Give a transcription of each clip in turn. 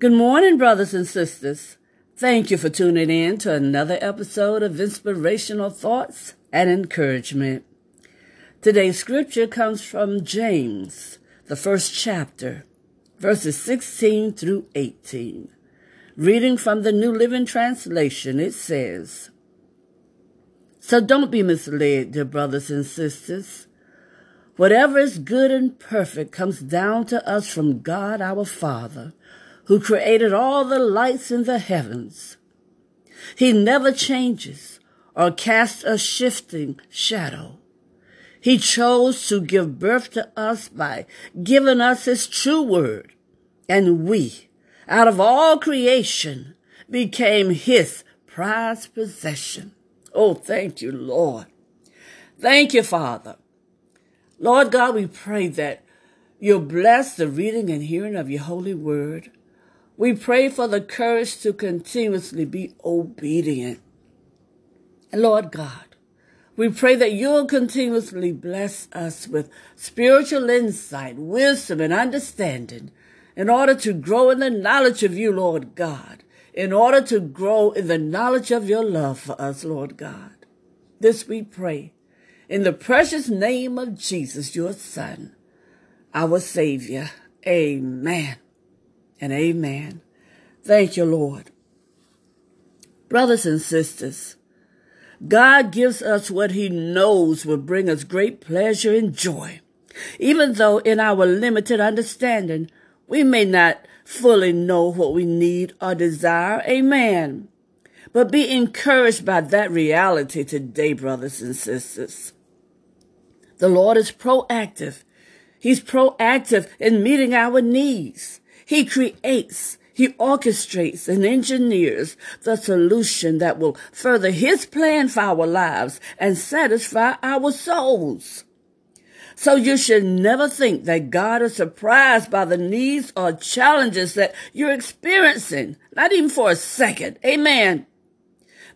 Good morning, brothers and sisters. Thank you for tuning in to another episode of Inspirational Thoughts and Encouragement. Today's scripture comes from James, the first chapter, verses 16 through 18. Reading from the New Living Translation, it says, So don't be misled, dear brothers and sisters. Whatever is good and perfect comes down to us from God our Father, who created all the lights in the heavens. He never changes or casts a shifting shadow. He chose to give birth to us by giving us his true word, and we, out of all creation, became his prized possession. Oh, thank you, Lord. Thank you, Father. Lord God, we pray that you'll bless the reading and hearing of your holy word. We pray for the courage to continuously be obedient. And Lord God, we pray that you'll continuously bless us with spiritual insight, wisdom, and understanding in order to grow in the knowledge of you, Lord God, in order to grow in the knowledge of your love for us, Lord God. This we pray in the precious name of Jesus, your Son, our Savior. Amen and amen. Thank you, Lord. Brothers and sisters, God gives us what he knows will bring us great pleasure and joy, even though in our limited understanding, we may not fully know what we need or desire. Amen. But be encouraged by that reality today, brothers and sisters. The Lord is proactive. He's proactive in meeting our needs. He creates, he orchestrates and engineers the solution that will further his plan for our lives and satisfy our souls. So you should never think that God is surprised by the needs or challenges that you're experiencing, not even for a second. Amen.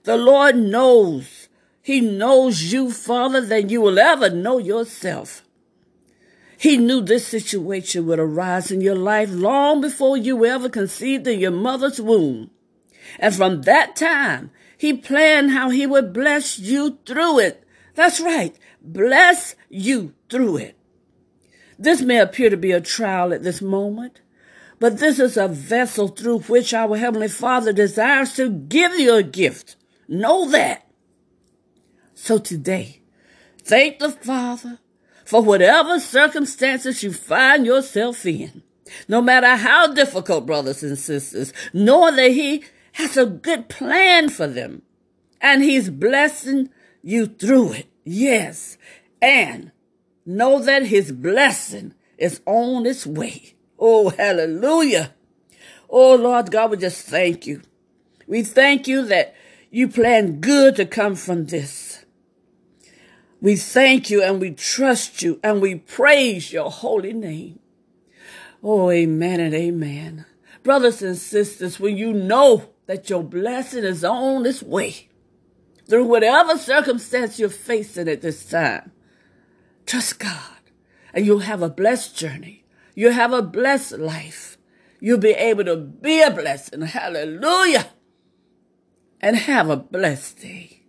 The Lord knows he knows you farther than you will ever know yourself. He knew this situation would arise in your life long before you were ever conceived in your mother's womb. And from that time, he planned how he would bless you through it. That's right. Bless you through it. This may appear to be a trial at this moment, but this is a vessel through which our Heavenly Father desires to give you a gift. Know that. So today, thank the Father for whatever circumstances you find yourself in. No matter how difficult, brothers and sisters, know that He has a good plan for them. And He's blessing you through it. Yes. And know that His blessing is on its way. Oh, hallelujah. Oh, Lord God, we just thank you. We thank you that you plan good to come from this. We thank you and we trust you and we praise your holy name. Oh, amen and amen. Brothers and sisters, when you know that your blessing is on its way, through whatever circumstance you're facing at this time, trust God and you'll have a blessed journey. You'll have a blessed life. You'll be able to be a blessing. Hallelujah. And have a blessed day.